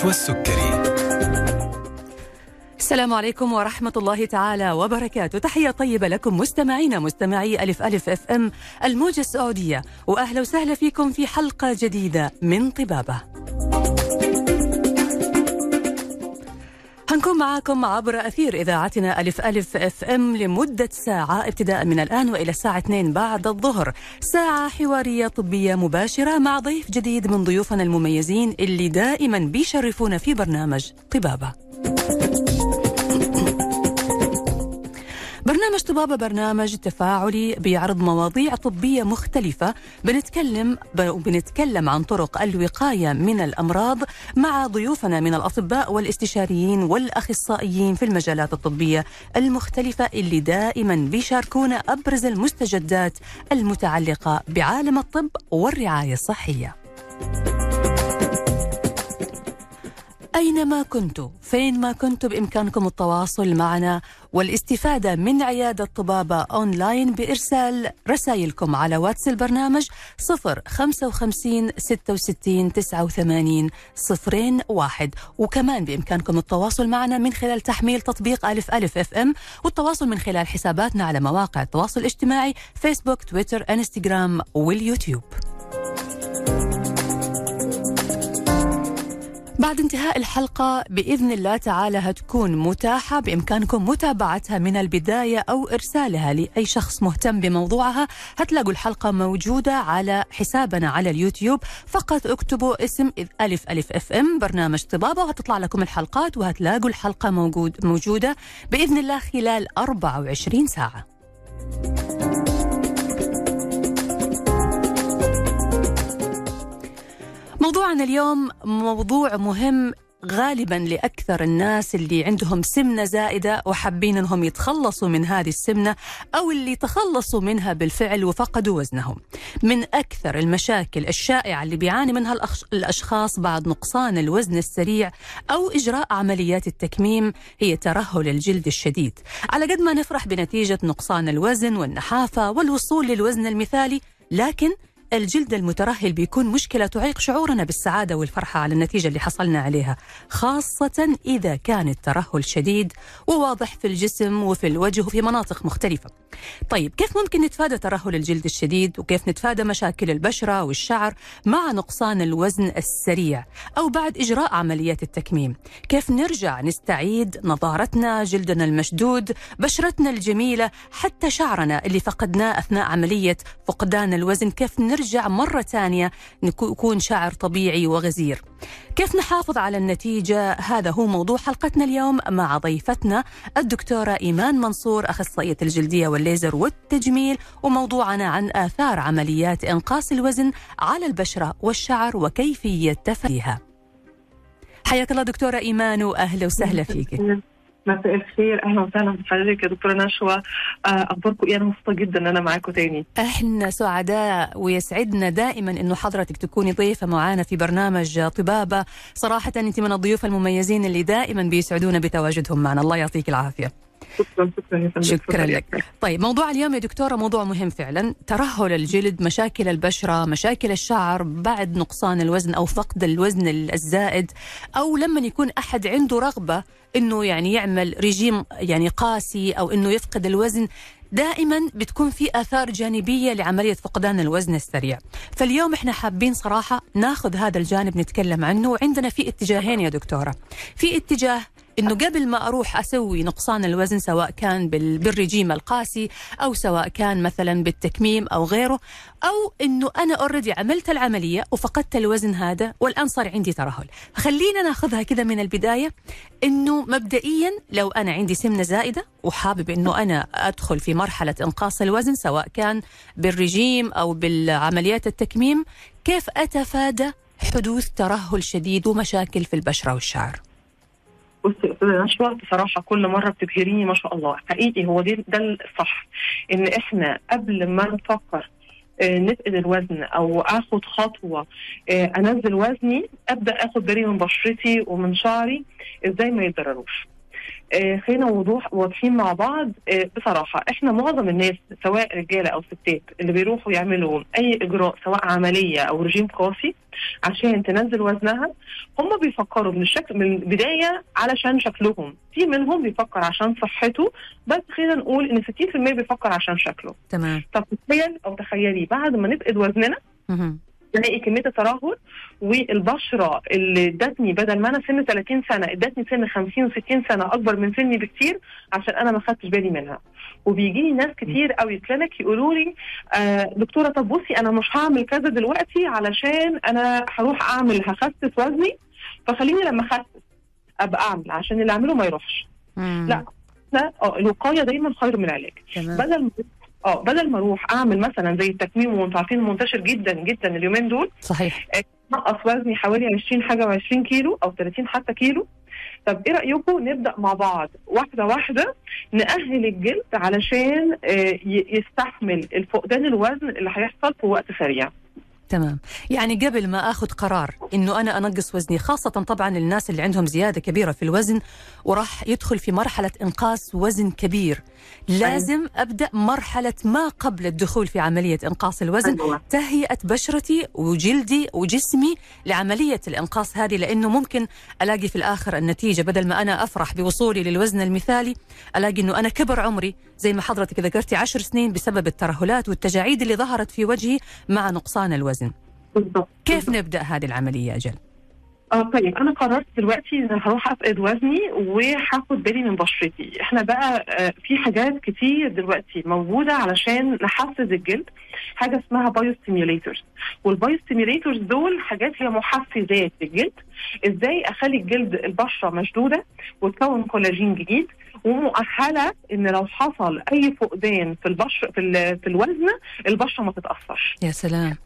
نشوى السكري السلام عليكم ورحمة الله تعالى وبركاته. تحية طيبة لكم مستمعينا مستمعي ألف ألف أف أم الموجة السعودية. وأهلا وسهلا فيكم في حلقة جديدة من طبابة. هنكون معاكم عبر أثير إذاعتنا ألف ألف أف إم لمدة ساعة ابتداء من الآن وإلى الساعة 2 بعد الظهر. ساعة حوارية طبية مباشرة مع ضيف جديد من ضيوفنا المميزين اللي دائما بيشرفونا في برنامج طبابة. برنامج طبابة برنامج تفاعلي بيعرض مواضيع طبية مختلفة بنتكلم بنتكلم عن طرق الوقاية من الأمراض مع ضيوفنا من الأطباء والاستشاريين والأخصائيين في المجالات الطبية المختلفة اللي دائما بيشاركونا أبرز المستجدات المتعلقة بعالم الطب والرعاية الصحية. أينما كنتوا؟ فين ما كنتوا بإمكانكم التواصل معنا والاستفادة من عيادة طبابة أونلاين بإرسال رسائلكم على واتس البرنامج 055 66 89 صفرين واحد. وكمان بإمكانكم التواصل معنا من خلال تحميل تطبيق ألف ألف أف إم والتواصل من خلال حساباتنا على مواقع التواصل الاجتماعي فيسبوك تويتر إنستغرام واليوتيوب. بعد انتهاء الحلقة بإذن الله تعالى هتكون متاحة بإمكانكم متابعتها من البداية أو إرسالها لأي شخص مهتم بموضوعها. هتلاقوا الحلقة موجودة على حسابنا على اليوتيوب. فقط اكتبوا اسم ألف ألف أف أم برنامج طبابة وهتطلع لكم الحلقات وهتلاقوا الحلقة موجود موجودة بإذن الله خلال 24 ساعة. موضوعنا اليوم موضوع مهم غالبا لأكثر الناس اللي عندهم سمنة زائدة وحابين إنهم يتخلصوا من هذه السمنة أو اللي تخلصوا منها بالفعل وفقدوا وزنهم. من أكثر المشاكل الشائعة اللي بيعاني منها الأشخاص بعد نقصان الوزن السريع أو إجراء عمليات التكميم هي ترهل الجلد الشديد. على قد ما نفرح بنتيجة نقصان الوزن والنحافة والوصول للوزن المثالي لكن الجلد المترهل بيكون مشكلة تعيق شعورنا بالسعادة والفرحة على النتيجة اللي حصلنا عليها خاصة إذا كان الترهل شديد وواضح في الجسم وفي الوجه وفي مناطق مختلفة. طيب كيف ممكن نتفادى ترهل الجلد الشديد وكيف نتفادى مشاكل البشرة والشعر مع نقصان الوزن السريع أو بعد إجراء عمليات التكميم؟ كيف نرجع نستعيد نضارتنا جلدنا المشدود بشرتنا الجميلة حتى شعرنا اللي فقدناه أثناء عملية فقدان الوزن؟ كيف نرجع مرة ثانية نكون شعر طبيعي وغزير. كيف نحافظ على النتيجة؟ هذا هو موضوع حلقتنا اليوم مع ضيفتنا الدكتورة إيمان منصور أخصائية الجلدية والليزر والتجميل وموضوعنا عن آثار عمليات إنقاص الوزن على البشرة والشعر وكيفية تفاديها حياك الله دكتورة إيمان وأهلا وسهلا فيك. مساء الخير. أهلا وسهلا بحضرتك يا دكتورة نشوى. أخباركم إيه؟ أنا مبسوطة جدا إن أنا معاكم تاني. إحنا سعداء ويسعدنا دائما إنه حضرتك تكوني ضيفة معانا في برنامج طبابة. صراحة أنت من الضيوف المميزين اللي دائما بيسعدونا بتواجدهم معنا. الله يعطيك العافية. شكرا شكرا شكرا لك. طيب موضوع اليوم يا دكتورة موضوع مهم فعلا. ترهل الجلد مشاكل البشرة مشاكل الشعر بعد نقصان الوزن أو فقد الوزن الزائد أو لما يكون أحد عنده رغبة إنه يعني يعمل رجيم يعني قاسي أو إنه يفقد الوزن دائما بتكون في آثار جانبية لعملية فقدان الوزن السريع. فاليوم إحنا حابين صراحة ناخذ هذا الجانب نتكلم عنه وعندنا في اتجاهين يا دكتورة. في اتجاه إنه قبل ما أروح أسوي نقصان الوزن سواء كان بالرجيم القاسي أو سواء كان مثلا بالتكميم أو غيره أو إنه أنا اوريدي عملت العملية وفقدت الوزن هذا والآن صار عندي ترهل. خلينا ناخذها كذا من البداية إنه مبدئيا لو أنا عندي سمنة زائدة وحابب إنه أنا أدخل في مرحلة إنقاص الوزن سواء كان بالرجيم أو بالعمليات التكميم كيف أتفادى حدوث ترهل شديد ومشاكل في البشرة والشعر؟ بصي استاذه نشوى بصراحة كل مرة بتبهريني ما شاء الله. حقيقي هو دي ده الصح إن إحنا قبل ما نفكر آه، نفقد الوزن أو آخد خطوة آه، أنزل وزني أبدأ آخد بالي من بشرتي ومن شعري إزاي ما يتضرروش. خلينا وضوح واضحين مع بعض. آه، بصراحة إحنا معظم الناس سواء رجالة أو ستات اللي بيروحوا يعملوا أي إجراء سواء عملية أو رجيم قاسي عشان تنزل وزنها هم بيفكروا من الشكل من البداية علشان شكلهم. في منهم بيفكر عشان صحته بس خلينا نقول إن 60% بيفكر عشان شكله. تمام. طب تخيل أو تخيلي بعد ما نفقد وزننا. نلاقي كمية الترهل والبشرة اللي ادتني بدل ما أنا سن 30 سنة ادتني سن 50 و60 سنة أكبر من سني بكتير عشان أنا ما خدتش بالي منها وبيجي لي ناس كتير قوي كلينك يقولوا لي آه دكتورة طب بصي أنا مش هعمل كذا دلوقتي علشان أنا هروح أعمل هخسس وزني فخليني لما أخسس أبقى أعمل عشان اللي أعمله ما يروحش مم. لا. لا آه الوقاية دايما خير من العلاج بدل ما آه بدل ما أروح أعمل مثلا زي التكميم وانتوا عارفين منتشر جدا جدا اليومين دول صحيح نقص وزني حوالي 20 حاجة و20 كيلو أو 30 حتى كيلو. طب إيه رأيكم نبدأ مع بعض؟ واحدة واحدة نأهل الجلد علشان آه، يستحمل الفقدان الوزن اللي هيحصل في وقت سريع. تمام. يعني قبل ما آخذ قرار إنه أنا أنقص وزني خاصة طبعا الناس اللي عندهم زيادة كبيرة في الوزن وراح يدخل في مرحلة إنقاص وزن كبير. لازم أبدأ مرحلة ما قبل الدخول في عملية إنقاص الوزن أيوة. تهيئة بشرتي وجلدي وجسمي لعملية الإنقاص هذه لأنه ممكن ألاقي في الآخر النتيجة بدل ما أنا أفرح بوصولي للوزن المثالي ألاقي إنه أنا كبر عمري زي ما حضرتك ذكرتي عشر سنين بسبب الترهلات والتجاعيد اللي ظهرت في وجهي مع نقصان الوزن. بالظبط كيف نبدأ هذه العملية أجل؟ آه طيب أنا قررت دلوقتي هروح أفقد وزني وهاخد بالي من بشرتي. إحنا بقى آه، في حاجات كتير دلوقتي موجودة علشان نحفز الجلد. حاجة اسمها bio stimulators وال bio stimulators دول حاجات هي محفزات للجلد. إزاي أخلي الجلد البشرة مشدودة وتكون كولاجين جديد؟ ومؤهلة إن لو حصل أي فقدان في البشره في, في الوزن البشرة ما تتأثرش. يا سلام.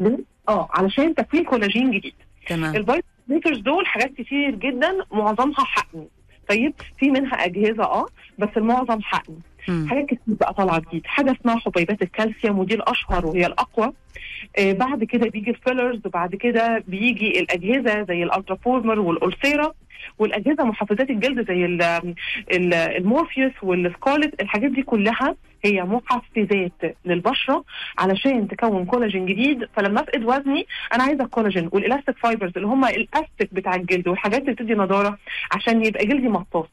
آه علشان تكوين كولاجين جديد. تمام. ال biostimulators دول حاجات كتير جدا معظمها حقن. طيب في منها أجهزة آه بس المعظم حقن. حاجات كتير بقى طالعة جديد. حاجة اسمها حبيبات الكالسيوم ودي الأشهر وهي الأقوى. آه بعد كده بيجي ال fillers وبعد كده بيجي الأجهزة زي الألترا فورمر والألثيرا. والأجهزة محفزات الجلد زي ال- ال- المورفيوس والسكارلت الحاجات دي كلها هي محفزات للبشرة علشان تكون كولاجين جديد فلما أفقد وزني أنا عايزة الكولاجين وال elastic fibers اللي هم الأستيك بتاع الجلد والحاجات اللي بتدي نضارة عشان يبقى جلدي مطاط.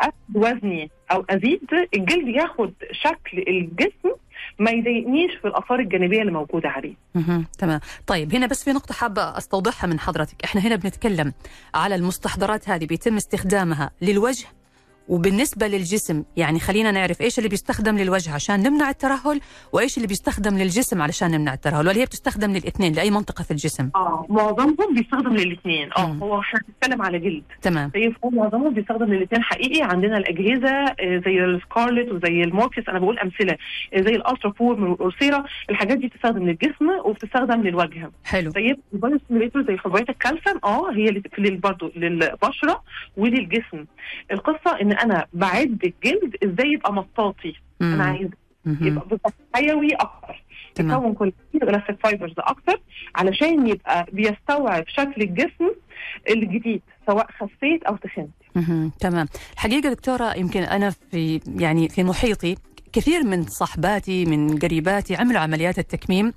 أفقد وزني أو أزيد الجلد ياخد شكل الجسم ما يضايقنيش في الآثار الجانبية اللي موجودة عليه. تمام. طيب هنا بس في نقطة حابة أستوضحها من حضرتك. إحنا هنا بنتكلم على المستحضرات هذه بيتم استخدامها للوجه وبالنسبة للجسم يعني خلينا نعرف إيش اللي بيستخدم للوجه عشان نمنع الترهل وإيش اللي بيستخدم للجسم علشان نمنع الترهل ولا هي بتستخدم للاثنين لأي منطقة في الجسم. آه معظمهم بيستخدم للاثنين. آه مم. هو إحنا بنتكلم على جلد. تمام. طيب هو معظمهم بيستخدم للاثنين حقيقي. عندنا الأجهزة آه، زي السكارلت وزي المورفيوس أنا بقول أمثلة آه، زي الالترا فورمر والالثيرا الحاجات دي بتستخدم للجسم وبتستخدم للوجه. حلو. طيب ال bio زي حبيبات الكالسيوم آه هي برضه للبشرة وللجسم. القصة إن أنا بعد الجلد إزاي يبقى مطاطي مم. أنا عايز. يبقى حيوي أكتر يكون كولاجين وال elastic fibers أكتر علشان يبقى بيستوعب شكل الجسم الجديد سواء خسيت أو تخنت. تمام الحقيقة دكتورة يمكن أنا في يعني في محيطي كثير من صحباتي من قريباتي عملوا عمليات التكميم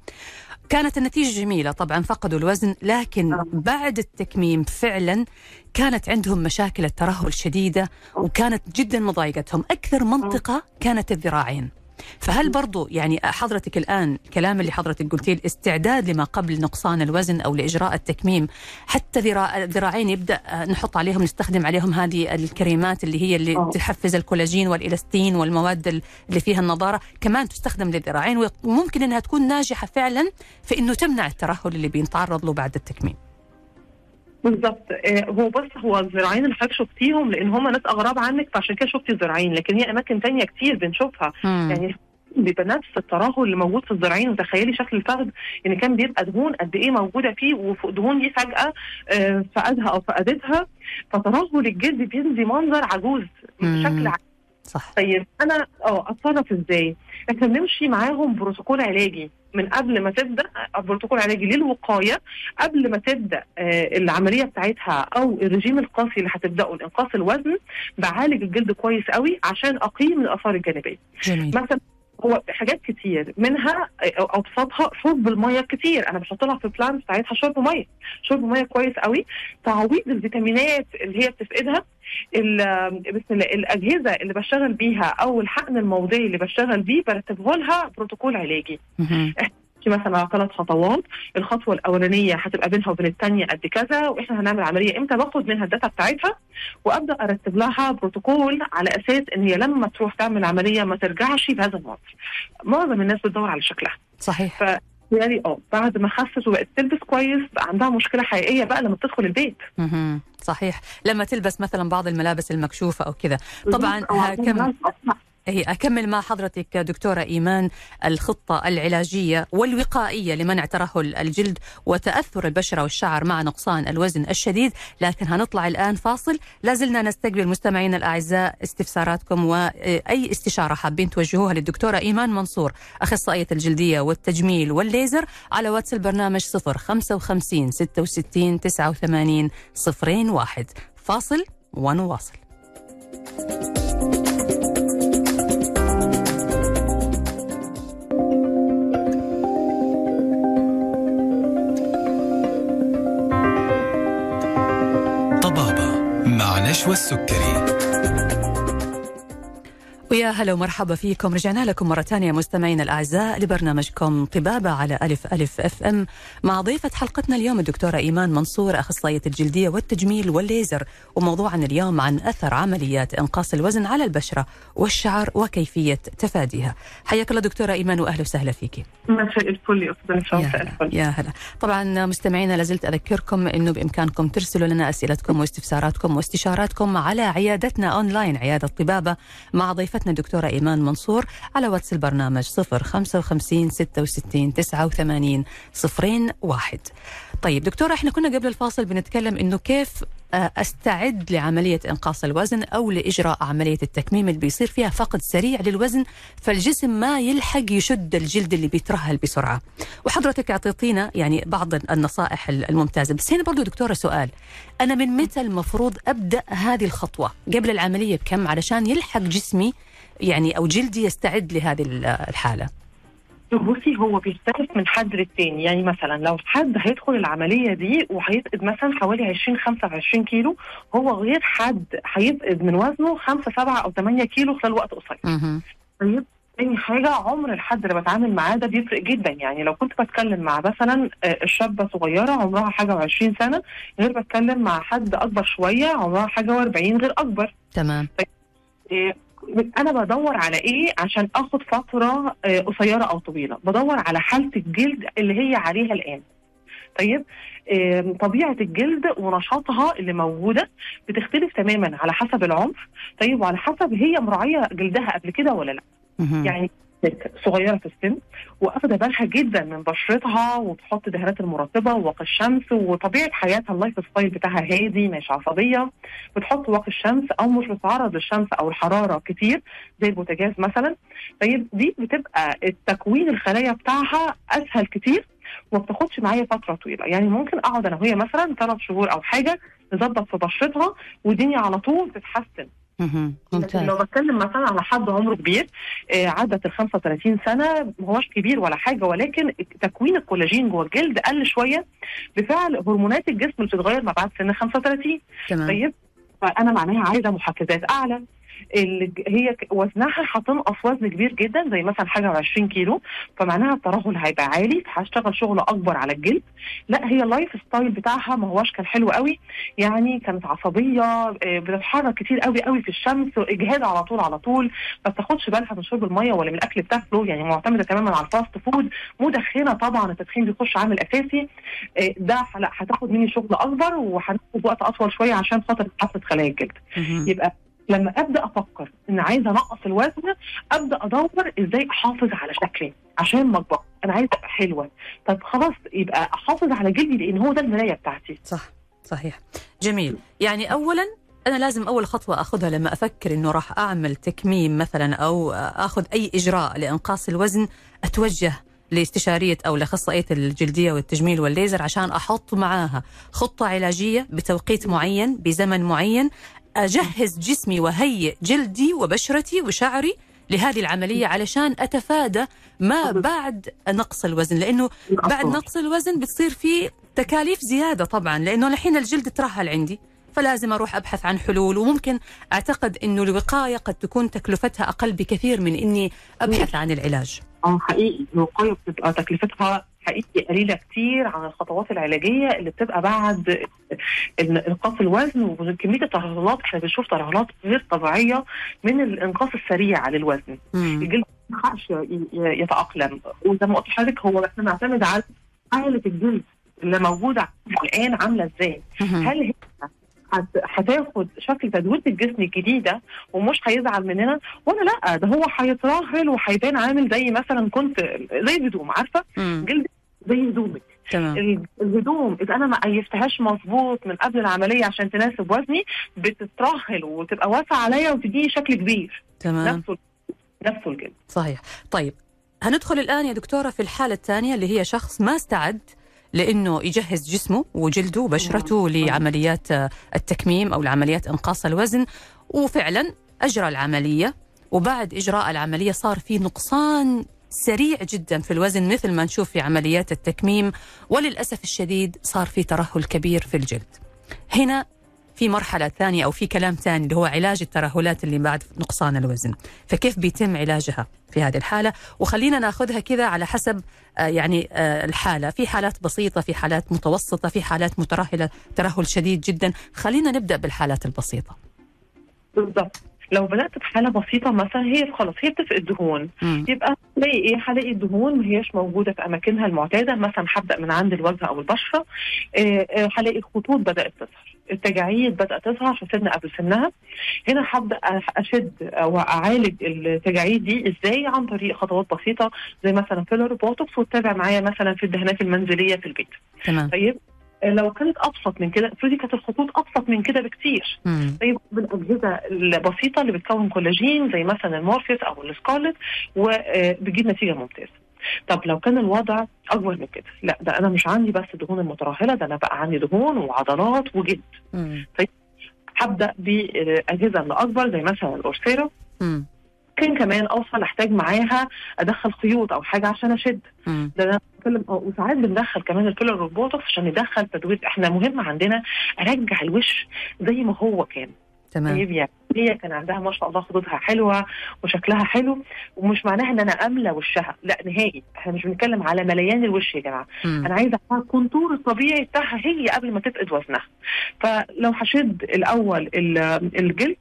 كانت النتيجة جميلة طبعا فقدوا الوزن لكن آه. بعد التكميم فعلا كانت عندهم مشاكل الترهل شديدة وكانت جدا مضايقتهم. أكثر منطقة كانت الذراعين. فهل برضو يعني حضرتك الآن الكلام اللي حضرتك قلتيه الاستعداد لما قبل نقصان الوزن أو لإجراء التكميم حتى ذراع الذراعين يبدأ نحط عليهم نستخدم عليهم هذه الكريمات اللي هي اللي آه. تحفز الكولاجين والإلاستين والمواد ال- اللي فيها النضارة كمان تستخدم للذراعين وممكن أنها تكون ناجحة فعلا في أنه تمنع الترهل اللي بينتعرض له بعد التكميم بالظبط. آه، هو بص هو الذراعين اللي حضرتك شفتيهم لأن هم ناس أغراب عنك فعشان كده شفتي الذراعين لكن هي أماكن تانية كتير بنشوفها. مم. يعني بيبقى نفس الترهل اللي موجود في الذراعين وتخيلي شكل الفخذ ان كان بيبقى دهون قد إيه موجودة فيه والدهون دي فجأة آه، فقدها أو فقدتها. فترهل الجلد بيدي منظر عجوز مم. بشكل صح. طيب أنا آه أتصرف إزاي؟ إحنا بنمشي معاهم بروتوكول علاجي. من قبل ما تبدأ بروتوكول علاجي للوقاية قبل ما تبدأ آه، العملية بتاعتها أو الرجيم القاسي اللي هتبدأه لانقاص الوزن بعالج الجلد كويس قوي عشان أقيم الآثار الجانبية. جميل. مثلا هو حاجات كتير. منها أبسطها شرب المية كتير. أنا بحط لها في البلان بتاعتها شرب مية. شرب مية كويس قوي. تعويض الفيتامينات اللي هي بتفقدها بسم الله الأجهزة اللي بشتغل بيها أو الحقن الموضعي اللي بشتغل بيه برتبه لها بروتوكول علاجي. في مثلا على ثلاث خطوات. الخطوة الأولانية هتبقى بينها وبين الثانية قد كذا وإحنا هنعمل عملية إمتى؟ باخد منها ال data بتاعتها وأبدأ أرتب لها بروتوكول على أساس إن هي لما تروح تعمل عملية ما ترجعش بهذا المنظر معظم الناس بتدور على شكلها. صحيح. يعني آه بعد ما خست وبقت تلبس كويس بقى عندها مشكلة حقيقية بقى لما تدخل البيت. مهم. صحيح. لما تلبس مثلا بعض الملابس المكشوفة أو كذا طبعا هكمل. هي أكمل مع حضرتك دكتورة إيمان الخطة العلاجية والوقائية لمنع ترهل الجلد وتأثر البشرة والشعر مع نقصان الوزن الشديد. لكن هنطلع الآن فاصل. لازلنا نستقبل مستمعينا الأعزاء استفساراتكم وأي استشارة حابين توجهوها للدكتورة إيمان منصور أخصائية الجلدية والتجميل والليزر على واتس البرنامج 055 66 89 01 فاصل ونواصل. طبابة نشوى السكري ويا هلا ومرحبا فيكم. رجعنا لكم مرة ثانية مستمعينا الأعزاء لبرنامجكم طبابة على ألف ألف أف أم مع ضيفة حلقتنا اليوم الدكتورة إيمان منصور أخصائية الجلدية والتجميل والليزر وموضوعنا اليوم عن أثر عمليات إنقاص الوزن على البشرة والشعر وكيفية تفاديها. حياك الله دكتورة إيمان وأهلا وسهلا فيك. مساء الفل يا نشوى يا هلا طبعا مستمعينا لازلت أذكركم أنه بإمكانكم ترسلوا لنا أسئلتكم واستفساراتكم واستشاراتكم على عيادتنا أونلاين عيادة طبابة مع ضيفتنا الدكتورة إيمان منصور على واتس البرنامج 055 66 89 01 طيب دكتورة إحنا كنا قبل الفاصل بنتكلم إنه كيف آه، أستعد لعملية إنقاص الوزن أو لإجراء عملية التكميم اللي بيصير فيها فقد سريع للوزن فالجسم ما يلحق يشد الجلد اللي بيترهل بسرعة. وحضرتك أعطيتينا يعني بعض النصائح الممتازة. بس هنا برضو دكتورة سؤال. أنا من متى المفروض أبدأ هذه الخطوة؟ قبل العملية بكم؟ علشان يلحق جسمي يعني أو جلدي يستعد لهذه الحالة؟ بصي هو بيختلف من حد للتاني. يعني مثلا لو حد هيدخل العملية دي وهيفقد مثلا حوالي 20 25 كيلو هو غير حد هيفقد من وزنه 5 7 أو 8 كيلو خلال وقت قصير. طيب تاني حاجة عمر الحد اللي بتعامل معاه ده بيفرق جدا. يعني لو كنت بتكلم مع مثلا آه، الشابة صغيرة عمرها حاجة وعشرين سنة غير بتكلم مع حد أكبر شوية عمرها حاجة وأربعين غير أكبر. تمام. إيه، أنا بدور على إيه عشان آخد فترة آه، قصيرة أو طويلة. بدور على حالة الجلد اللي هي عليها الآن. طيب طبيعة الجلد ونشاطها اللي موجودة بتختلف تماما على حسب العمر. طيب وعلى حسب هي مراعية جلدها قبل كده ولا لأ. يعني صغيرة في السن واخده بالها جدا من بشرتها وبتحط دهانات المرطبة وواقي الشمس وطبيعة حياتها ال lifestyle بتاعها هادي مش عصبية. بتحط واقي الشمس أو مش بتتعرض للشمس أو الحرارة كتير زي البوتاجاز مثلا. طيب دي بتبقى التكوين الخلايا بتاعها أسهل كتير وما بتاخدش معايا فترة طويلة. يعني ممكن أقعد أنا وهي مثلا ثلاث شهور أو حاجة نظبط في بشرتها والدنيا على طول تتحسن. لكن لو بتكلم مثلا على حد عمره كبير آه، عدت ال 35 سنة ما هوش كبير ولا حاجة ولكن تكوين الكولاجين جوه الجلد قل شوية بفعل هرمونات الجسم اللي بتتغير مع بعد سن 35 تمام. طيب فأنا معناها عايزة محفزات أعلى. اللي هي وزنها هتنقص وزن كبير جدا زي مثلا حاجة و20 كيلو. فمعناها الترهل هيبقى عالي هشتغل شغل أكبر على الجلد. لا هي ال lifestyle بتاعها ما هواش كان حلو قوي. يعني كانت عصبية آه، بتتحرك كتير قوي قوي في الشمس إجهاد على طول على طول. ما بتاخدش بالها من شرب المية ولا من الأكل بتاكله يعني معتمدة تماما على ال fast food. مدخنة طبعا التدخين بيخش عامل أساسي. آه، ده لا هتاخد مني شغل أكبر وهناخد وقت أطول شوية عشان خاطر تحفز خلايا الجلد. يبقى لما أبدأ أفكر إن عايزه أنقص الوزن أبدأ أدور إزاي أحافظ على شكلي عشان ما أنا عايزه أبقى حلوة. طب خلاص يبقى أحافظ على جلدي لأن هو ده المراية بتاعتي. صح صحيح. جميل. يعني اولا أنا لازم أول خطوة أخذها لما أفكر إنه راح أعمل تكميم مثلا أو أخذ أي إجراء لإنقاص الوزن أتوجه لاستشارية أو لأخصائية الجلدية والتجميل والليزر عشان أحط معاها خطة علاجية بتوقيت معين بزمن معين. أجهز جسمي وهيئ جلدي وبشرتي وشعري لهذه العملية علشان أتفادى ما بعد نقص الوزن لأنه بعد نقص الوزن بتصير في تكاليف زيادة طبعا لأنه الحين الجلد ترهل عندي فلازم أروح أبحث عن حلول وممكن أعتقد إنه الوقاية قد تكون تكلفتها أقل بكثير من إني أبحث عن العلاج. آه حقيقي الوقايه بتبقى تكلفتها حقيقي قليلة كتير عن الخطوات العلاجية اللي بتبقى بعد إنقاص الوزن وكمية الترهلات إحنا بنشوف ترهلات غير طبيعية من الإنقاص السريع للوزن. مم. الجلد ما يلحقش يتأقلم وزي ما قلت لحضرتك هو إحنا بنعتمد على حالة الجلد اللي موجودة الآن عاملة إزاي؟ هل هي هت- هتاخد شكل تدوير الجسم الجديدة ومش هيزعل مننا ولا لأ ده هو هيترهل وهيبان عامل زي مثلا كنت زي الهدوم عارفة. جلد زي هدومك. تمام. ال- الهدوم إذا أنا ما قيفتهاش مظبوط من قبل العملية عشان تناسب وزني بتترهل وتبقى واسعة عليا وتديني شكل كبير. تمام. نفسه نفسه الجلد صحيح. طيب هندخل الآن يا دكتورة في الحالة الثانية اللي هي شخص ما استعد لأنه يجهز جسمه وجلده وبشرته لعمليات آه، التكميم أو لعمليات إنقاص الوزن. وفعلا أجرى العملية وبعد إجراء العملية صار في نقصان سريع جدا في الوزن مثل ما نشوف في عمليات التكميم وللأسف الشديد صار في ترهل كبير في الجلد. هنا في مرحلة ثانية أو في كلام ثاني اللي هو علاج الترهلات اللي بعد نقصان الوزن. فكيف بيتم علاجها في هذه الحالة؟ وخلينا ناخذها كذا على حسب آه، يعني آه، الحالة. في حالات بسيطة في حالات متوسطة في حالات مترهلة ترهل شديد جدا. خلينا نبدأ بالحالات البسيطة. بالظبط لو بدأت بحالة بسيطة مثلا هي خلاص هي بتفقد دهون. مم. يبقى هلاقي إيه؟ هلاقي الدهون ما هياش موجودة في أماكنها المعتادة. مثلا هبدأ من عند الوجه أو البشرة. آه، آه، هلاقي الخطوط بدأت تظهر. التجاعيد بدأت تظهر في سن قبل سنها. هنا هبدأ أشد أو أعالج التجاعيد دي إزاي؟ عن طريق خطوات بسيطة زي مثلا filler بوتوكس وتتابع معايا مثلا في الدهانات المنزلية في البيت. تمام. طيب لو كانت أبسط من كده افرضي كانت الخطوط أبسط من كده بكتير مم. طيب بالأجهزة البسيطة اللي بتكون كولاجين زي مثلا المورفيوس أو السكارلت وبتجيب نتيجة ممتازة. طب لو كان الوضع أكبر من كده، لا ده أنا مش عندي بس دهون المترهلة ده أنا بقى عندي دهون وعضلات وجلد. مم. هبدأ بأجهزة اللي أكبر زي مثلا الالثيرا. ممكن كمان اوصل احتاج معاها ادخل خيوط أو حاجة عشان اشد. ده أنا بتكلم آه وساعات بندخل كمان ال filler والبوتوكس عشان ندخل تدوير. إحنا مهم عندنا ارجع الوش زي ما هو كان. تمام. طيب يعني هي كان عندها ما شاء الله خدودها حلوة وشكلها حلو ومش معناها إن أنا أملى وشها لا نهائي. إحنا مش بنتكلم على مليان الوش يا جماعة. مم. أنا عايزة ال contour الطبيعي بتاعها هي قبل ما تفقد وزنها. فلو هشد الأول ال- الجلد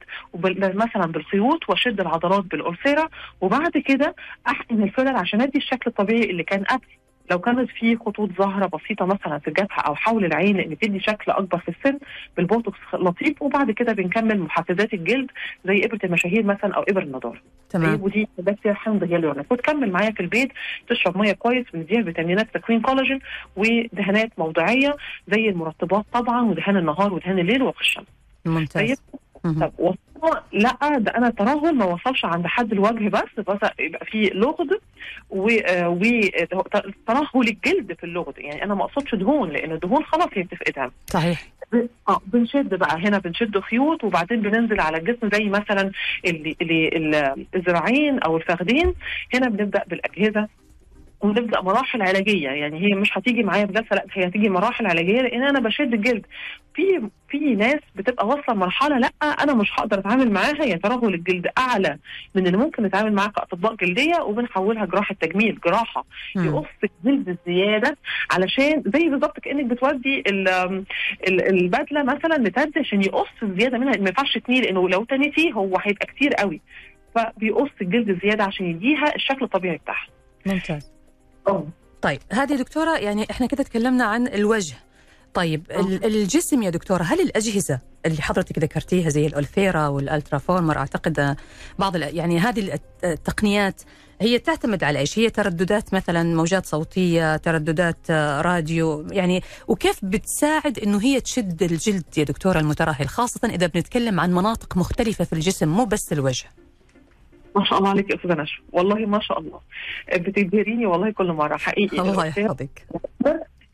مثلا بالخيوط وأشد العضلات بالالثيرا وبعد كده أحقن ال filler عشان أدي الشكل الطبيعي اللي كان قبل. لو كانت في خطوط ظاهره بسيطة مثلا في الجبهة أو حول العين إن تدي شكل أكبر في السن بالبوتوكس لطيف. وبعد كده بنكمل محفزات الجلد زي إبرة المشاهير مثلا أو ابر النضارة. تمام. طيب ودي فيها حمض هيالورونيك وتكمل معايا في البيت. تشرب مية كويس ونديها فيتامينات تكوين كولاجين ودهانات موضعيه زي المرطبات طبعا ودهان النهار ودهان الليل وقي الشمس. ممتاز. طيب. طب وصلنا لا ده أنا الترهل ما وصلش عند حد الوجه بس بس يبقى في لغد وترهل الجلد في اللغد يعني أنا ما أقصدش دهون لأن الدهون خلاص هي بتفقدها. صحيح. آه بنشد بقى. هنا بنشد خيوط وبعدين بننزل على الجسم زي مثلا اللي اللي ال- الذراعين أو الفخذين. هنا بنبدأ بالأجهزة ونبدأ مراحل علاجية. يعني هي مش هتيجي معايا بجلسة لا هي هتيجي مراحل علاجية لأن أنا بشد الجلد. في في ناس بتبقى واصلة لمرحلة لا أنا مش هقدر أتعامل معاها. هي ترهل الجلد أعلى من اللي ممكن نتعامل معاها كأطباء جلدية؟ وبنحولها جراحة تجميل جراحة. يقص الجلد الزياده علشان زي بالظبط كأنك بتودي ال- ال- البدلة مثلا لترزي عشان يقص الزياده منها. ما ينفعش تنيه لأنه لو تنيتيه هو هيبقى كتير قوي. فبيقص الجلد الزياده عشان يديها الشكل الطبيعي بتاعها. ممتاز. طيب هذه الدكتورة يعني إحنا كده تكلمنا عن الوجه طيب ال- الجسم يا دكتورة هل الأجهزة اللي حضرتك ذكرتيها زي الألثيرا والألترا فورمر أعتقد بعض يعني هذه الت- التقنيات هي تعتمد على إيش؟ هي ترددات مثلا موجات صوتية، ترددات راديو، يعني وكيف بتساعد إنه هي تشد الجلد يا دكتورة المترهل، خاصة إذا بنتكلم عن مناطق مختلفة في الجسم مو بس الوجه. ما شاء الله عليك يا أستاذة نشوى والله ما شاء الله بتبهريني والله كل مرة حقيقي الله يحفظك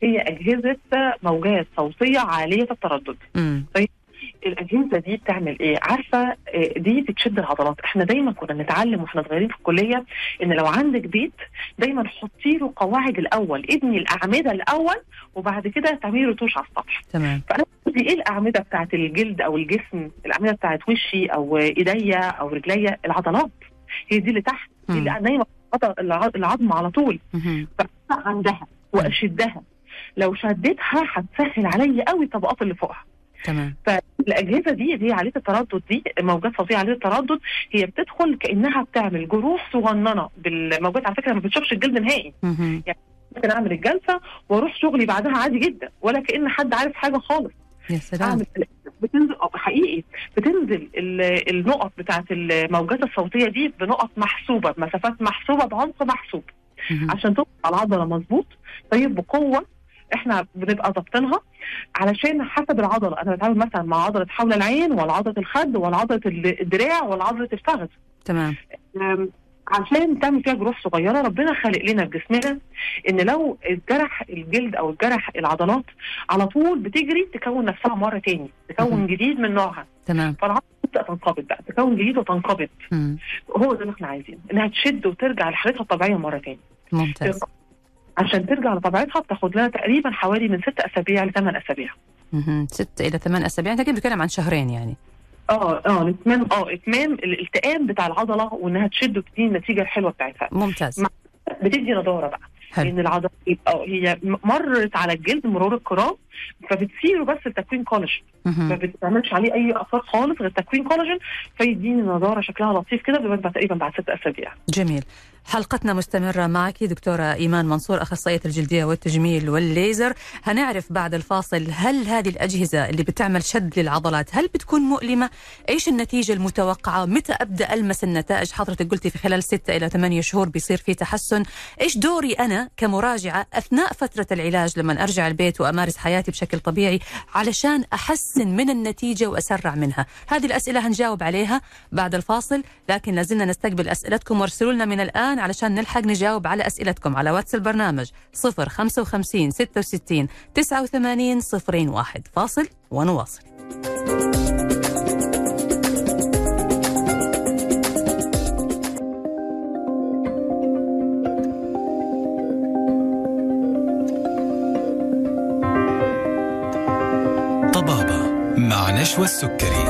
هي أجهزة موجات صوتية عالية التردد مم. الأجهزة دي بتعمل إيه؟ عارفة آه، دي بتشد العضلات، إحنا دايما كنا نتعلم وإحنا صغيرين في الكلية إن لو عندك بيت دايما حطي له قواعد الأول، ابني الأعمدة الأول وبعد كده تعملي رتوش على السطح. تمام فأنا قصدي إيه الأعمدة بتاعت الجلد أو الجسم؟ الأعمدة بتاعت وشي أو إيديا أو رجليا العضلات. هي دي اللي تحت، دي. اللي نايمة العظم على طول. عندها وأشدها. لو شدتها هتسهل عليا قوي الطبقات اللي فوقها. تمام فالأجهزة دي اللي هي عاليه التردد دي موجات صوتية عاليه التردد هي بتدخل كأنها بتعمل جروح صغننة بالموجات على فكرة ما بتشوفش الجلد نهائي مهم. ممكن أعمل الجلسة وأروح شغلي بعدها عادي جدا ولا كأن حد عارف حاجة خالص يا سلام. بتنزل حقيقي بتنزل ال- النقط بتاعت الموجات الصوتية دي بنقط محسوبة بمسافات محسوبة بعمق محسوب. عشان توصل على العضله مظبوط. طيب بقوة. إحنا بنبقى ضابطينها. علشان حسب العضلة أنا بتعامل مثلا مع عضلة حول العين ولا عضلة الخد ولا عضلة الدراع ولا عضلة الفخذ. تمام. عشان تعمل فيها جروح صغيرة ربنا خالق لنا في جسمنا إن لو اتجرح الجلد أو اتجرح العضلات على طول بتجري تكون نفسها مرة تاني. تكون جديد من نوعها. تمام. فالعضلة تبدأ تنقبض بقى تكون جديد وتنقبض. هو ده اللي إحنا عايزينه إنها تشد وترجع لحالتها الطبيعية مرة تاني. ممتاز. عشان ترجع لطبيعتها بتاخد لها تقريبا حوالي من ست أسابيع لثمان أسابيع. ست إلى ثمان أسابيع أنت كده بتتكلم عن شهرين يعني. آه آه اتمام آه اتمام الالتئام بتاع العضلة وإنها تشد وتدي النتيجة الحلوة بتاعتها. ممتاز. بتدي نضارة بقى. حلو. لأن العضله آه هي مرت على الجلد مرور الكرام فبتسيره بس لتكوين كولاجين. ما. بتعملش عليه أي آثار خالص غير تكوين كولاجين فيديني نضارة شكلها لطيف كده بيبقى تقريبا بعد ست أسابيع. جميل. حلقتنا مستمرة معك دكتورة إيمان منصور أخصائية الجلدية والتجميل والليزر. هنعرف بعد الفاصل هل هذه الأجهزة اللي بتعمل شد للعضلات هل بتكون مؤلمة؟ إيش النتيجة المتوقعة؟ متى أبدأ ألمس النتائج؟ حضرتك قلتي في خلال ستة إلى ثمانية شهور بيصير في تحسن. إيش دوري أنا كمراجعة أثناء فترة العلاج لما أرجع البيت وأمارس حياتي بشكل طبيعي علشان أحسن من النتيجة وأسرع منها؟ هذه الأسئلة هنجاوب عليها بعد الفاصل لكن لازلنا نستقبل أسئلتكم وارسلوا لنا من الآن علشان نلحق نجاوب على أسئلتكم على واتس البرنامج 055 66 89 01 فاصل ونواصل. طبابة مع نشوى السكري.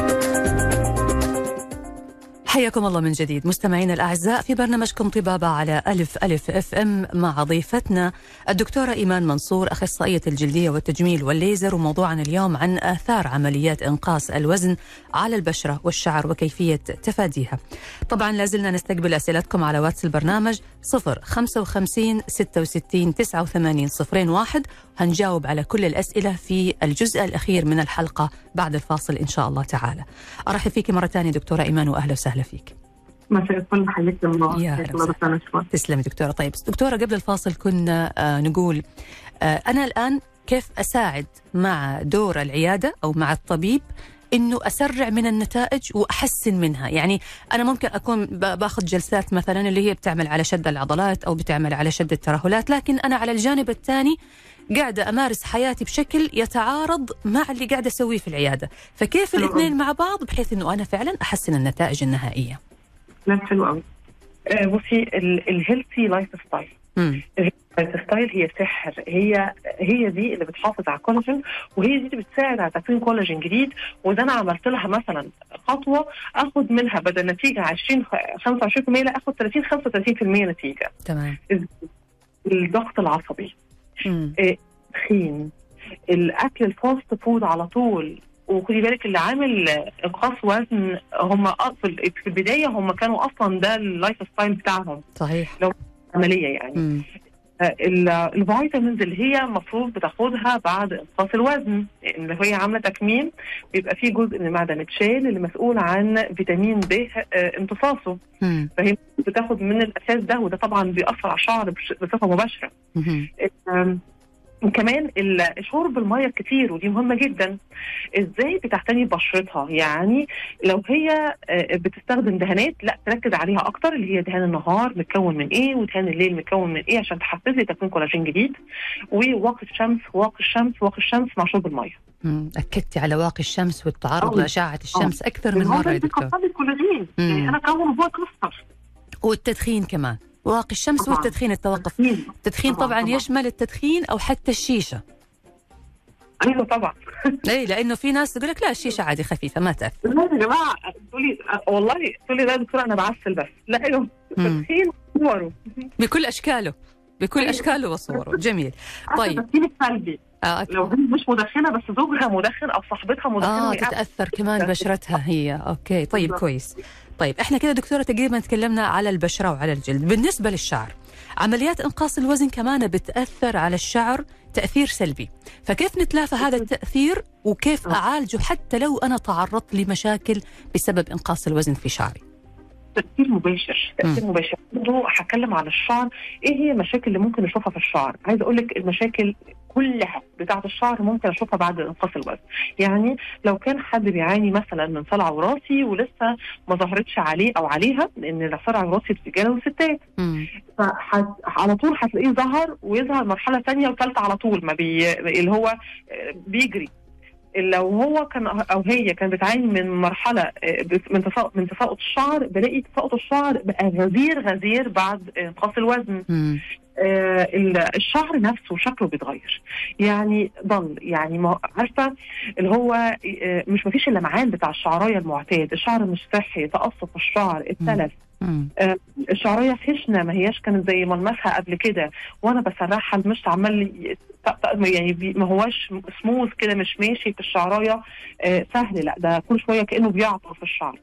حياكم الله من جديد. مستمعينا الأعزاء في برنامجكم طبابة على ألف ألف FM مع ضيفتنا الدكتورة إيمان منصور أخصائية الجلدية والتجميل والليزر وموضوعنا اليوم عن آثار عمليات إنقاص الوزن على البشرة والشعر وكيفية تفاديها. طبعا لازلنا نستقبل أسئلتكم على واتس البرنامج 055 66 89 01 هنجاوب على كل الأسئلة في الجزء الأخير من الحلقة بعد الفاصل إن شاء الله تعالى. أرحب فيك مرة ثانية دكتورة إيمان وأهلا وسهلا. فيك. مساء الفل حياك الله. يا الله. تسلمي دكتورة. طيب دكتورة قبل الفاصل كنا آه نقول آه أنا الآن كيف أساعد مع دور العيادة أو مع الطبيب إنه أسرع من النتائج وأحسن منها، يعني أنا ممكن أكون باخذ جلسات مثلا اللي هي بتعمل على شد العضلات أو بتعمل على شد الترهلات، لكن أنا على الجانب الثاني قاعدة أمارس حياتي بشكل يتعارض مع اللي قاعدة أسويه في العيادة، فكيف حلو الاثنين مع بعض بحيث إنه أنا فعلا أحسن النتائج النهائية؟ لا حلو قوي آه، بصي ال healthy lifestyle ال lifestyle هي سحر. هي هي دي اللي بتحافظ على الكولاجين وهي دي اللي بتساعد على تكوين كولاجين جديد. وده أنا عملت لها مثلا خطوة آخد منها بدل نتيجة 20 25% لا آخد 30 35% نتيجة. تمام. الضغط العصبي. امم التدخين الأكل ال fast food على طول. وخدي بالك اللي عامل انقاص وزن هم في في البداية هم كانوا أصلا ده ال lifestyle بتاعهم. صحيح. عملية يعني. آه، ال- ال vitamins اللي هي المفروض بتاخدها بعد إنقاص الوزن اللي هي عاملة تكميم بيبقى فيه جزء من المعدة متشال اللي مسؤول عن فيتامين ب آه، امتصاصه امم فهي بتاخد من الأساس ده وده طبعا بيأثر على الشعر بصفة مباشرة. كمان ال- شرب المية كتير ودي مهمة جدا. إزاي بتعتني ببشرتها يعني لو هي آه، بتستخدم دهانات لا تركز عليها أكتر اللي هي دهان النهار متكون من إيه ودهان الليل متكون من إيه عشان تحفز لي تكوين كولاجين جديد وواقي الشمس واقي الشمس واقي الشمس مع شرب المية. أكدتي على واقي الشمس والتعرض. لأشعة الشمس أكثر من مرة يا دكتور. الكولاجين. يعني أنا كون هو كسر والتدخين كمان. واقي الشمس طبعاً. والتدخين التوقف تدخين. التدخين طبعاً،. يشمل التدخين أو حتى الشيشة أيوه طبعا اي لأنه في ناس تقول لك لا الشيشة عادي خفيفة ما تأثر لا يا جماعة تقولي والله تقولي لا يا دكتورة أنا بعسل بس لا أيوه. التدخين صوره بكل أشكاله بكل أيوة. أشكاله وصوره جميل طيب. التدخين السلبي آه لو هي مش مدخنة بس زوجها مدخن أو صاحبتها مدخنة آه تتأثر كمان بشرتها هي. أوكي طيب بالضبط. كويس. طيب إحنا كده دكتورة تقريبا تكلمنا على البشرة وعلى الجلد. بالنسبة للشعر عمليات إنقاص الوزن كمان بتأثر على الشعر تأثير سلبي. فكيف نتلافى هذا التأثير؟ وكيف آه. أعالجه حتى لو أنا تعرضت لمشاكل بسبب إنقاص الوزن في شعري؟ تأثير مباشر تأثير مباشر. برضه هتكلم عن الشعر. إيه هي المشاكل اللي ممكن نشوفها في الشعر؟ عايزه أقول لك المشاكل كلها بتاعة الشعر ممكن أشوفها بعد انقاص الوزن يعني لو كان حد بيعاني مثلا من صلع وراثي ولسه ما ظهرتش عليه أو عليها لأن الصلع الوراثي رجاله وستات مم. فعلى طول هتلاقيه ظهر ويظهر مرحلة ثانية وثالثه على طول ما بي... اللي هو بيجري. لو هو كان أو هي كان بتعاني من مرحلة آه، من تساقط من تساقط الشعر بلاقي تساقط الشعر بقى غزير غزير بعد انقاص الوزن. آه، الشعر نفسه شكله بيتغير. يعني ضل يعني ما عارفة؟ اللي هو آه، مش مفيش اللمعان بتاع الشعراية المعتاد. الشعر مش صحي تقصف الشعر اتلف مم. الشعريه خشنة ما هياش كانت زي ملمسها قبل كده. وأنا بسرحها المشط عمال يعني ما هواش سموث كده مش ماشي في الشعراية. آه، سهل لا ده كل شوية كأنه بيعطر في الشعر.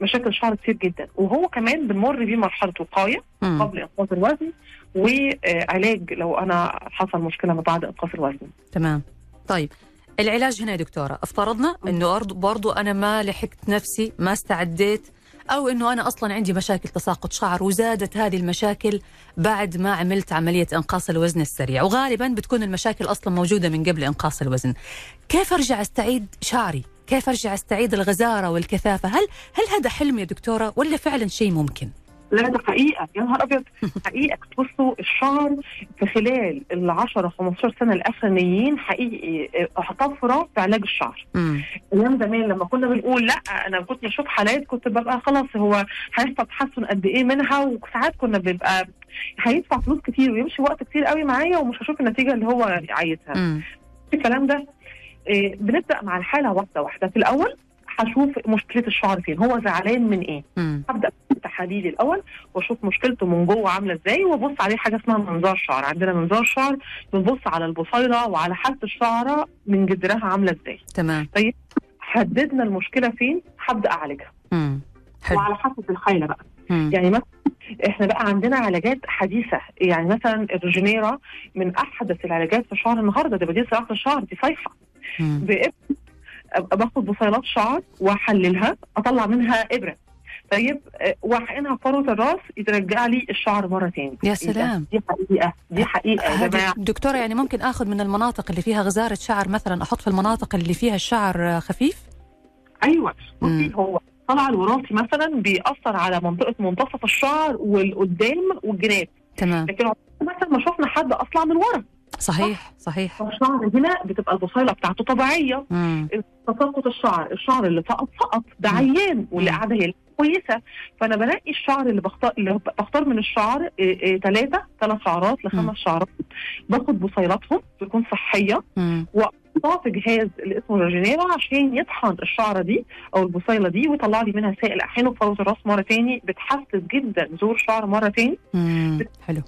مشاكل الشعر كتير جدا. وهو كمان بنمر بيه مرحلة وقايه. قبل انقاص الوزن. وعلاج لو أنا حصل مشكلة ما بعد انقاص الوزن. تمام. طيب العلاج هنا يا دكتورة افترضنا إنه برضو أنا ما لحقت نفسي ما استعديت أو إنه أنا أصلا عندي مشاكل تساقط شعر وزادت هذه المشاكل بعد ما عملت عملية إنقاص الوزن السريع. وغالبا بتكون المشاكل أصلا موجودة من قبل إنقاص الوزن. كيف أرجع أستعيد شعري؟ كيف أرجع أستعيد الغزارة والكثافة؟ هل هل هذا حلم يا دكتورة ولا فعلا شيء ممكن؟ لا ده حقيقة. يا نهار أبيض. حقيقة. بصوا الشعر في خلال ال 10 15 سنة الاخرانيين حقيقي آه، طفره في علاج الشعر. أيام زمان لما كنا بنقول لأ أنا كنت بشوف حالات كنت ببقى خلاص هو هيحصل تحسن قد إيه منها وساعات كنا بنبقى هيدفع فلوس كتير ويمشي وقت كتير قوي معايا ومش هشوف النتيجة اللي هو عايزها. الكلام ده إيه بنبدأ مع الحالة واحدة واحدة. في الأول هشوف مشكلة الشعر فين هو زعلان من إيه. هبدأ تحاليلي الأول وأشوف مشكلته من جوه عاملة إزاي وأبص عليه حاجة اسمها منظار شعر. عندنا منظار شعر بنبص على البصيله وعلى حالة الشعره من جذرها عاملة إزاي. تمام. حددنا المشكلة فين هبدأ أعالجها. مم. حلو. وعلى حسب الحاله بقى. مم. يعني مثلا إحنا بقى عندنا علاجات حديثة. يعني مثلا الريجينيرا من أحدث العلاجات في شعر النهارده ده بديل صياغه الشعر دي صيحة. باخد بصيلات شعر وأحللها أطلع منها إبرة. طيب آه، وأحقنها في فروه الراس يترجع لي الشعر مرة تاني. يا سلام. دي حقيقة دي حقيقة يا جماعة. دكتورة يعني ممكن آخذ من المناطق اللي فيها غزارة شعر مثلا أحط في المناطق اللي فيها الشعر خفيف؟ أيوه. بصي هو الطلع الوراثي مثلا بيأثر على منطقة منتصف الشعر والقدام والجناب. تمام. لكن مثلا ما شفنا حد اصلع من ورا. صحيح صحيح فالشعر هنا بتبقى البصيلة بتاعته طبيعية مم. تساقط الشعر الشعر اللي سقط سقط ده. عيان واللي. قاعدة هي كويسة فأنا بنقي الشعر اللي بختار اللي بختار من الشعر ثلاثة ثلاث شعرات. لخمس شعرات باخد بصيلاتهم تكون صحية في جهاز اللي اسمه الريجينيرا عشان يطحن الشعرة دي أو البصيلة دي ويطلع لي منها سائل أحيانا في فروه الرأس مرة تاني بتحفز جدا ظهور شعر مرة تاني. حلو.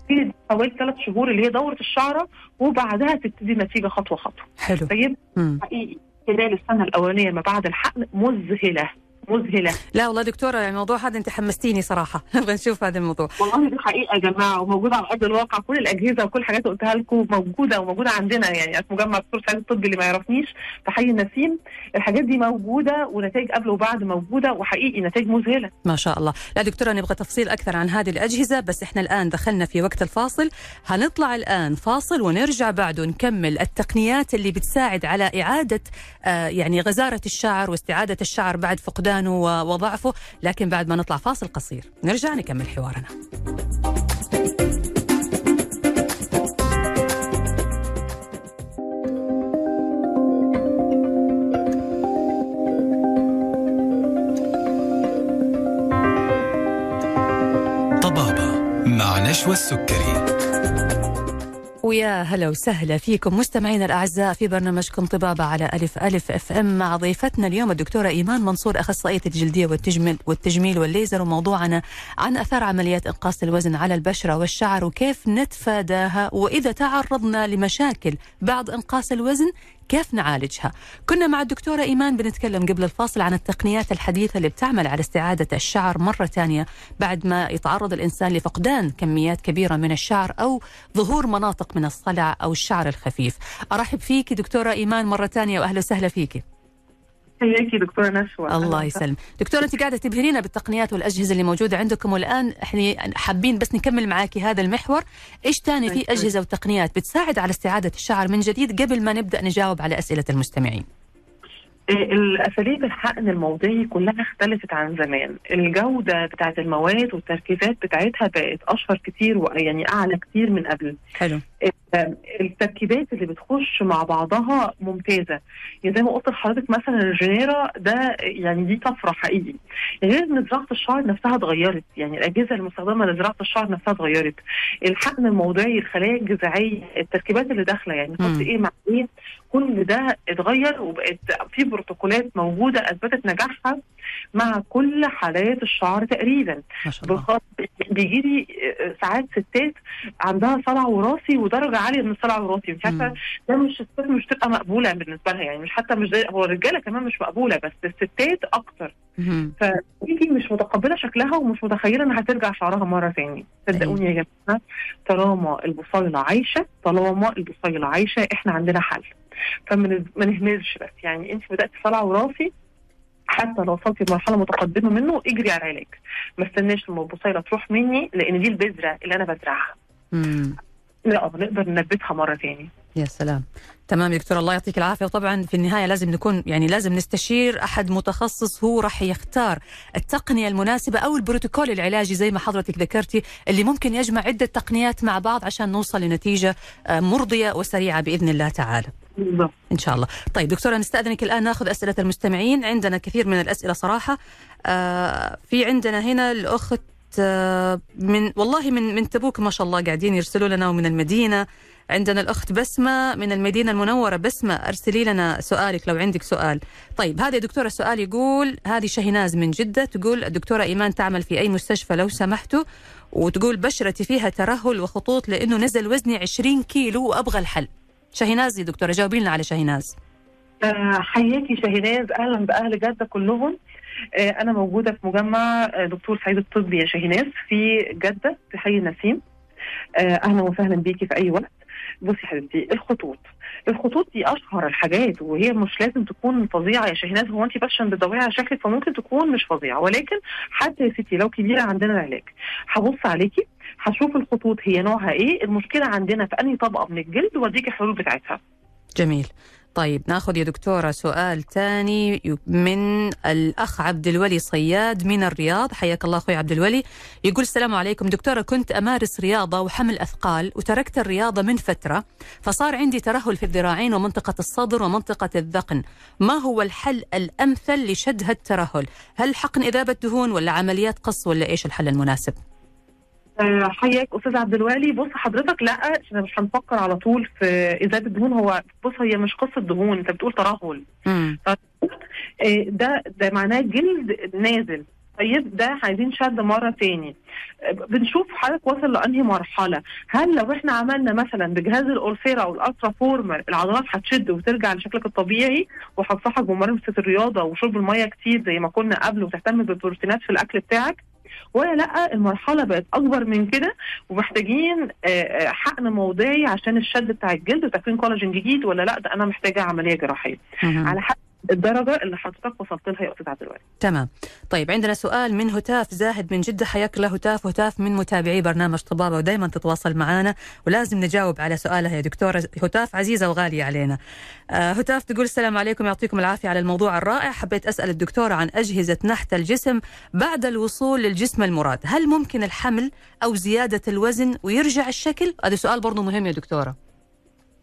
حوالي ثلاث شهور اللي هي دورة الشعرة وبعدها تبتدي النتيجه خطوة خطوة. حلو. طيب. حقيقي. خلال السنة الأولانية ما بعد الحقن مذهلة. مذهلة. لا والله دكتورة يعني الموضوع هذا أنت حمستيني صراحة. نبغى نشوف هذا الموضوع. والله دي حقيقة يا جماعة وموجودة على أرض الواقع. كل الأجهزة وكل الحاجات اللي قلتها لكم موجودة وموجودة عندنا يعني في مجمع دكتور سعيد الطبي اللي ما يعرفنيش في حي النسيم. الحاجات دي موجودة ونتائج قبل وبعد موجودة وحقيقي نتائج مذهلة. ما شاء الله. لا دكتورة نبغى تفصيل أكثر عن هذه الأجهزة بس إحنا الآن دخلنا في وقت الفاصل. هنطلع الآن فاصل ونرجع بعده نكمل التقنيات اللي بتساعد على إعادة آه يعني غزارة الشعر واستعادة الشعر بعد فقدانه و- وضعفه. لكن بعد ما نطلع فاصل قصير نرجع نكمل حوارنا. طبابة مع نشوى السكري. ويا هلا وسهلا فيكم. مستمعينا الأعزاء في برنامجكم طبابة على ألف ألف أف إم مع ضيفتنا اليوم الدكتورة إيمان منصور أخصائية الجلدية والتجميل والتجميل والليزر وموضوعنا عن أثار عمليات إنقاص الوزن على البشرة والشعر وكيف نتفاداها وإذا تعرضنا لمشاكل بعد إنقاص الوزن كيف نعالجها؟ كنا مع الدكتورة إيمان بنتكلم قبل الفاصل عن التقنيات الحديثة اللي بتعمل على استعادة الشعر مرة ثانية بعد ما يتعرض الإنسان لفقدان كميات كبيرة من الشعر أو ظهور مناطق من الصلع أو الشعر الخفيف أرحب فيك دكتورة إيمان مرة ثانية وأهلا وسهلا فيك حياكي دكتورة نشوى. الله يسلم. دكتورة أنت قاعدة تبهرينا بالتقنيات والأجهزة اللي موجودة عندكم والآن. إحنا حابين بس نكمل معاكي هذا المحور. إيش تاني في أجهزة وتقنيات بتساعد على استعادة الشعر من جديد قبل ما نبدأ نجاوب على أسئلة المستمعين؟ إيه، الأساليب الحقن الموضعي كلها اختلفت عن زمان. الجودة بتاعت المواد والتركيزات بتاعتها بقت أشهر كتير ويعني أعلى كتير من قبل. حلو. التركيبات اللي بتخش مع بعضها ممتازة. يعني زي ما قلت لحضرتك مثلا الجنيرا ده يعني دي طفرة حقيقي. غير إن زراعة الشعر نفسها اتغيرت. يعني الأجهزة المستخدمة لزراعة الشعر نفسها اتغيرت. الحقن الموضعي الخلايا الجذعية التركيبات اللي داخلة يعني. نحط إيه مع إيه كل ده اتغير وبقت في بروتوكولات موجودة أثبتت نجاحها. مع كل حالات الشعر تقريبا. بيجي لي ساعات ستات عندها صلع وراثي ودرجة عالية من الصلع الوراثي. مش عارفة. ده مش الستات مش تبقى مقبولة بالنسبة لها. يعني مش حتى مش زي هو الرجالة كمان مش مقبولة بس الستات أكتر. فتيجي مش متقبلة شكلها ومش متخيلة إنها هترجع شعرها مرة ثانية صدقوني يا جماعة طالما البصيله عايشة طالما البصيله عايشة إحنا عندنا حل. فما ما نهملش بس. يعني انت بدات صلع وراثي حتى لو وصلتي لمرحله متقدمة منه اجري على العلاج. ما استناش لما البصيلة تروح مني لأن دي البذرة اللي أنا بزرعها. لا نقدر ننبتها مرة ثاني يا سلام. تمام يا دكتور الله يعطيك العافية. وطبعا في النهاية لازم نكون يعني لازم نستشير أحد متخصص هو راح يختار التقنية المناسبة أو البروتوكول العلاجي زي ما حضرتك ذكرتي اللي ممكن يجمع عدة تقنيات مع بعض عشان نوصل لنتيجة آه، مرضية وسريعة بإذن الله تعالى. إن شاء الله. طيب دكتورة نستأذنك الآن نأخذ أسئلة المستمعين. عندنا كثير من الأسئلة صراحة. آه في عندنا هنا الأخت آه من والله من من تبوك ما شاء الله قاعدين يرسلوا لنا ومن المدينة. عندنا الأخت بسمة من المدينة المنورة. بسمة أرسلي لنا سؤالك لو عندك سؤال. طيب هذا يا دكتورة السؤال يقول هذه شهناز من جدة. تقول الدكتوره إيمان تعمل في أي مستشفى لو سمحتوا؟ وتقول بشرتي فيها ترهل وخطوط لأنه نزل وزني 20 كيلو وأبغى الحل. شهناز يا دكتورة جاوبي لنا على شهناز. آه، حياكي شاهناز أهلا بأهل جدة كلهم. آه، أنا موجودة في مجمع آه، دكتور سعيد الطبي يا شاهناز في جدة في حي النسيم. أهلا وسهلا بيكي في أي وقت. بصي حبيبتي الخطوط. الخطوط دي أشهر الحاجات وهي مش لازم تكون فظيعة يا شاهناز هو انت بس بتدوري على شكلك فممكن تكون مش فظيعة. ولكن حتى يا ستي لو كبيرة عندنا العلاج هبص عليكي هشوف الخطوط هي نوعها إيه. المشكلة عندنا في أنهي طبقة من الجلد وأديكي الحلول بتاعتها. جميل. طيب ناخذ يا دكتورة سؤال ثاني من الأخ عبد الولي صياد من الرياض. حياك الله أخوي عبد الولي. يقول السلام عليكم. دكتورة كنت أمارس رياضة وحمل أثقال وتركت الرياضة من فترة فصار عندي ترهل في الذراعين ومنطقة الصدر ومنطقة الذقن. ما هو الحل الأمثل لشد هالترهل؟ هل حقن إذابة دهون ولا عمليات قص ولا إيش الحل المناسب؟ حياك أستاذ عبد الوالي. بص حضرتك لا إحنا مش هنفكر على طول في إزالة الدهون. هو بص هي مش قصة دهون أنت بتقول ترهل. آه، ده ده معناه جلد نازل. طيب ده عايزين شد مرة تاني. بنشوف حضرتك واصل لأنهي مرحلة. هل لو إحنا عملنا مثلا بجهاز الاورثيرا أو الألترا فورمر العضلات هتشد وترجع لشكلك الطبيعي؟ وهنصحك بممارسة الرياضة وشرب المية كتير زي ما كنا قبل وتهتم بالبروتينات في الأكل بتاعك؟ ولا لا المرحلة بقت أكبر من كده ومحتاجين آه، آه، حقن موضعي عشان الشد بتاع الجلد وتكوين كولاجين جديد ولا لا ده أنا محتاجة عملية جراحية. على حسب الدرجة اللي حضرتك وصلت لها يا أستاذ عبد الوهاب. تمام. طيب عندنا سؤال من هتاف زاهد من جدة. حياك الله هتاف. هتاف من متابعي برنامج طبابة ودائما تتواصل معنا ولازم نجاوب على سؤالها يا دكتورة. هتاف عزيزة وغالية علينا. آه هتاف تقول السلام عليكم يعطيكم العافية على الموضوع الرائع. حبيت أسأل الدكتورة عن أجهزة نحت الجسم بعد الوصول للجسم المراد. هل ممكن الحمل أو زيادة الوزن ويرجع الشكل؟ هذا سؤال برضو مهم يا دكتورة.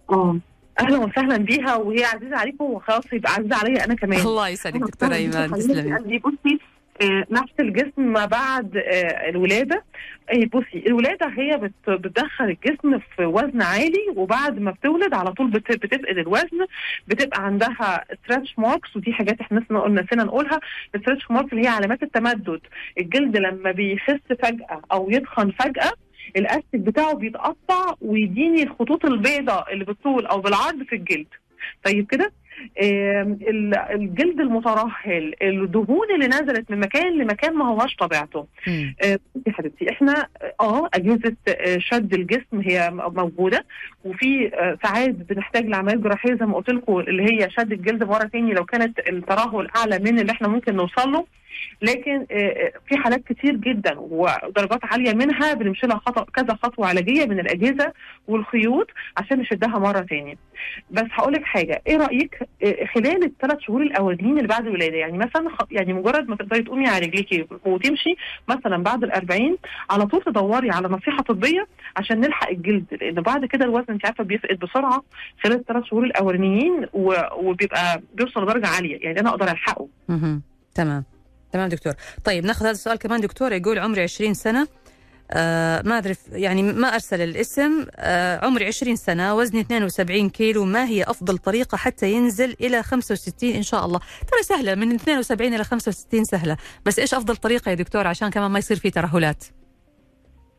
آه. أهلا وسهلا بيها وهي عزيزة عليكم وخلاص يبقى عزيزة عليا أنا كمان. الله يسعدك دكتورة إيمان تسلمي. بصي آه، نفس الجسم ما بعد آه، الولادة. آه، بصي الولادة هي بت- بتدخل الجسم في وزن عالي وبعد ما بتولد على طول بت- بتفقد الوزن بتبقى عندها stretch marks ودي حاجات إحنا نسينا نسينا نقولها ال stretch marks اللي هي علامات التمدد. الجلد لما بيخس فجأة أو يتخن فجأة الاستك بتاعه بيتقطع ويديني الخطوط البيضاء اللي بالطول أو بالعرض في الجلد. طيب كده؟ الجلد المترهل الدهون اللي نزلت من مكان لمكان ما هوش طبيعته. آه، يا حبيبتي إحنا آه أجهزة آه، شد الجسم هي موجودة. وفي آه، ساعات بنحتاج لعمليات جراحية زي ما قلت لكم اللي هي شد الجلد مرة تاني لو كانت الترهل أعلى من اللي إحنا ممكن نوصل له. لكن آه، آه، في حالات كتير جدا ودرجات عالية منها بنمشي لها كذا خطوة علاجية من الأجهزة والخيوط عشان نشدها مرة تاني بس هقول لك حاجة إيه رأيك آه، خلال الثلاث شهور الاولين اللي بعد الولادة؟ يعني مثلا يعني مجرد ما تقدري تقومي على رجليكي وتمشي مثلا بعد الأربعين على طول تدوري على نصيحة طبية عشان نلحق الجلد لأن بعد كده الوزن انت عارفة بيفقد بسرعة خلال الثلاث شهور الأولانيين وبيبقى بيوصل لدرجه عالية يعني أنا أقدر ألحقه. تمام. تمام دكتور. طيب ناخذ هذا السؤال كمان دكتور يقول عمري 20 سنة. آه ما أدري يعني ما أرسل الاسم. آه عمري 20 سنة وزني 72 كيلو. ما هي أفضل طريقة حتى ينزل إلى 65 إن شاء الله؟ ترى سهلة من 72 إلى 65 سهلة. بس إيش أفضل طريقة يا دكتور؟ عشان كمان ما يصير في ترهلات.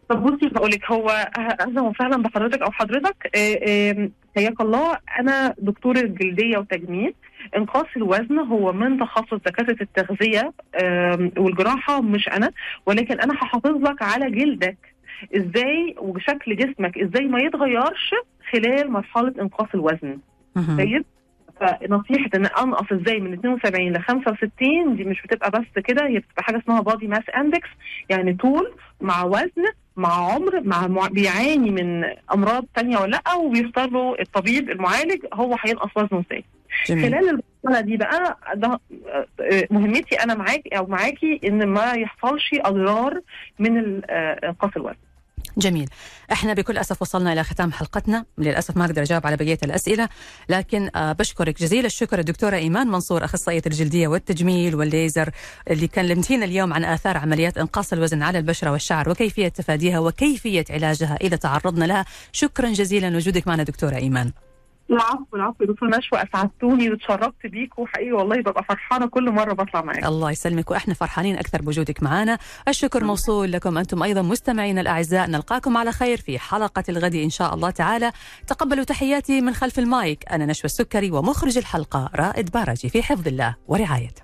طب بصي هقول لك هو أه- أهلا وسهلا بحضرتك أو حضرتك. آه، آم، حياك الله. أنا دكتورة جلدية وتجميل. إنقاص الوزن هو من تخصص دكاترة التغذية والجراحة مش أنا ولكن أنا هحافظ لك على جلدك. إزاي وشكل جسمك إزاي ما يتغيرش خلال مرحلة إنقاص الوزن. طيب؟ فنصيحة إن أنقص إزاي من 72 ل 65 دي مش بتبقى بس كده هي بتبقى حاجة اسمها body mass index يعني طول مع وزن مع عمر مع مع- بيعاني من أمراض تانية ولا لأ وبيختار له الطبيب المعالج هو هينقص وزنه إزاي. جميل. خلال المرحله دي بقى ده آه، مهمتي أنا معاك أو معاكي إن ما يحصلش أضرار من آه، إنقاص الوزن. جميل. إحنا بكل أسف وصلنا إلى ختام حلقتنا. للأسف ما أقدر أجاوب على بقية الأسئلة لكن آه بشكرك جزيل الشكر الدكتورة إيمان منصور أخصائية الجلدية والتجميل والليزر اللي كلمتينا اليوم عن آثار عمليات إنقاص الوزن على البشرة والشعر وكيفية تفاديها وكيفية علاجها إذا تعرضنا لها. شكرا جزيلا وجودك معنا دكتورة إيمان. العفو العفو يا دكتور نشوى أسعدتوني واتشرفت بيك وحقيقي والله ببقى فرحانة كل مرة بطلع معاك. الله يسلمك وإحنا فرحانين أكثر بوجودك معنا الشكر موصول لكم أنتم أيضا مستمعينا الأعزاء نلقاكم على خير في حلقة الغد إن شاء الله تعالى. تقبلوا تحياتي من خلف المايك أنا نشوى السكري ومخرج الحلقة رائد باراجي في حفظ الله ورعايته.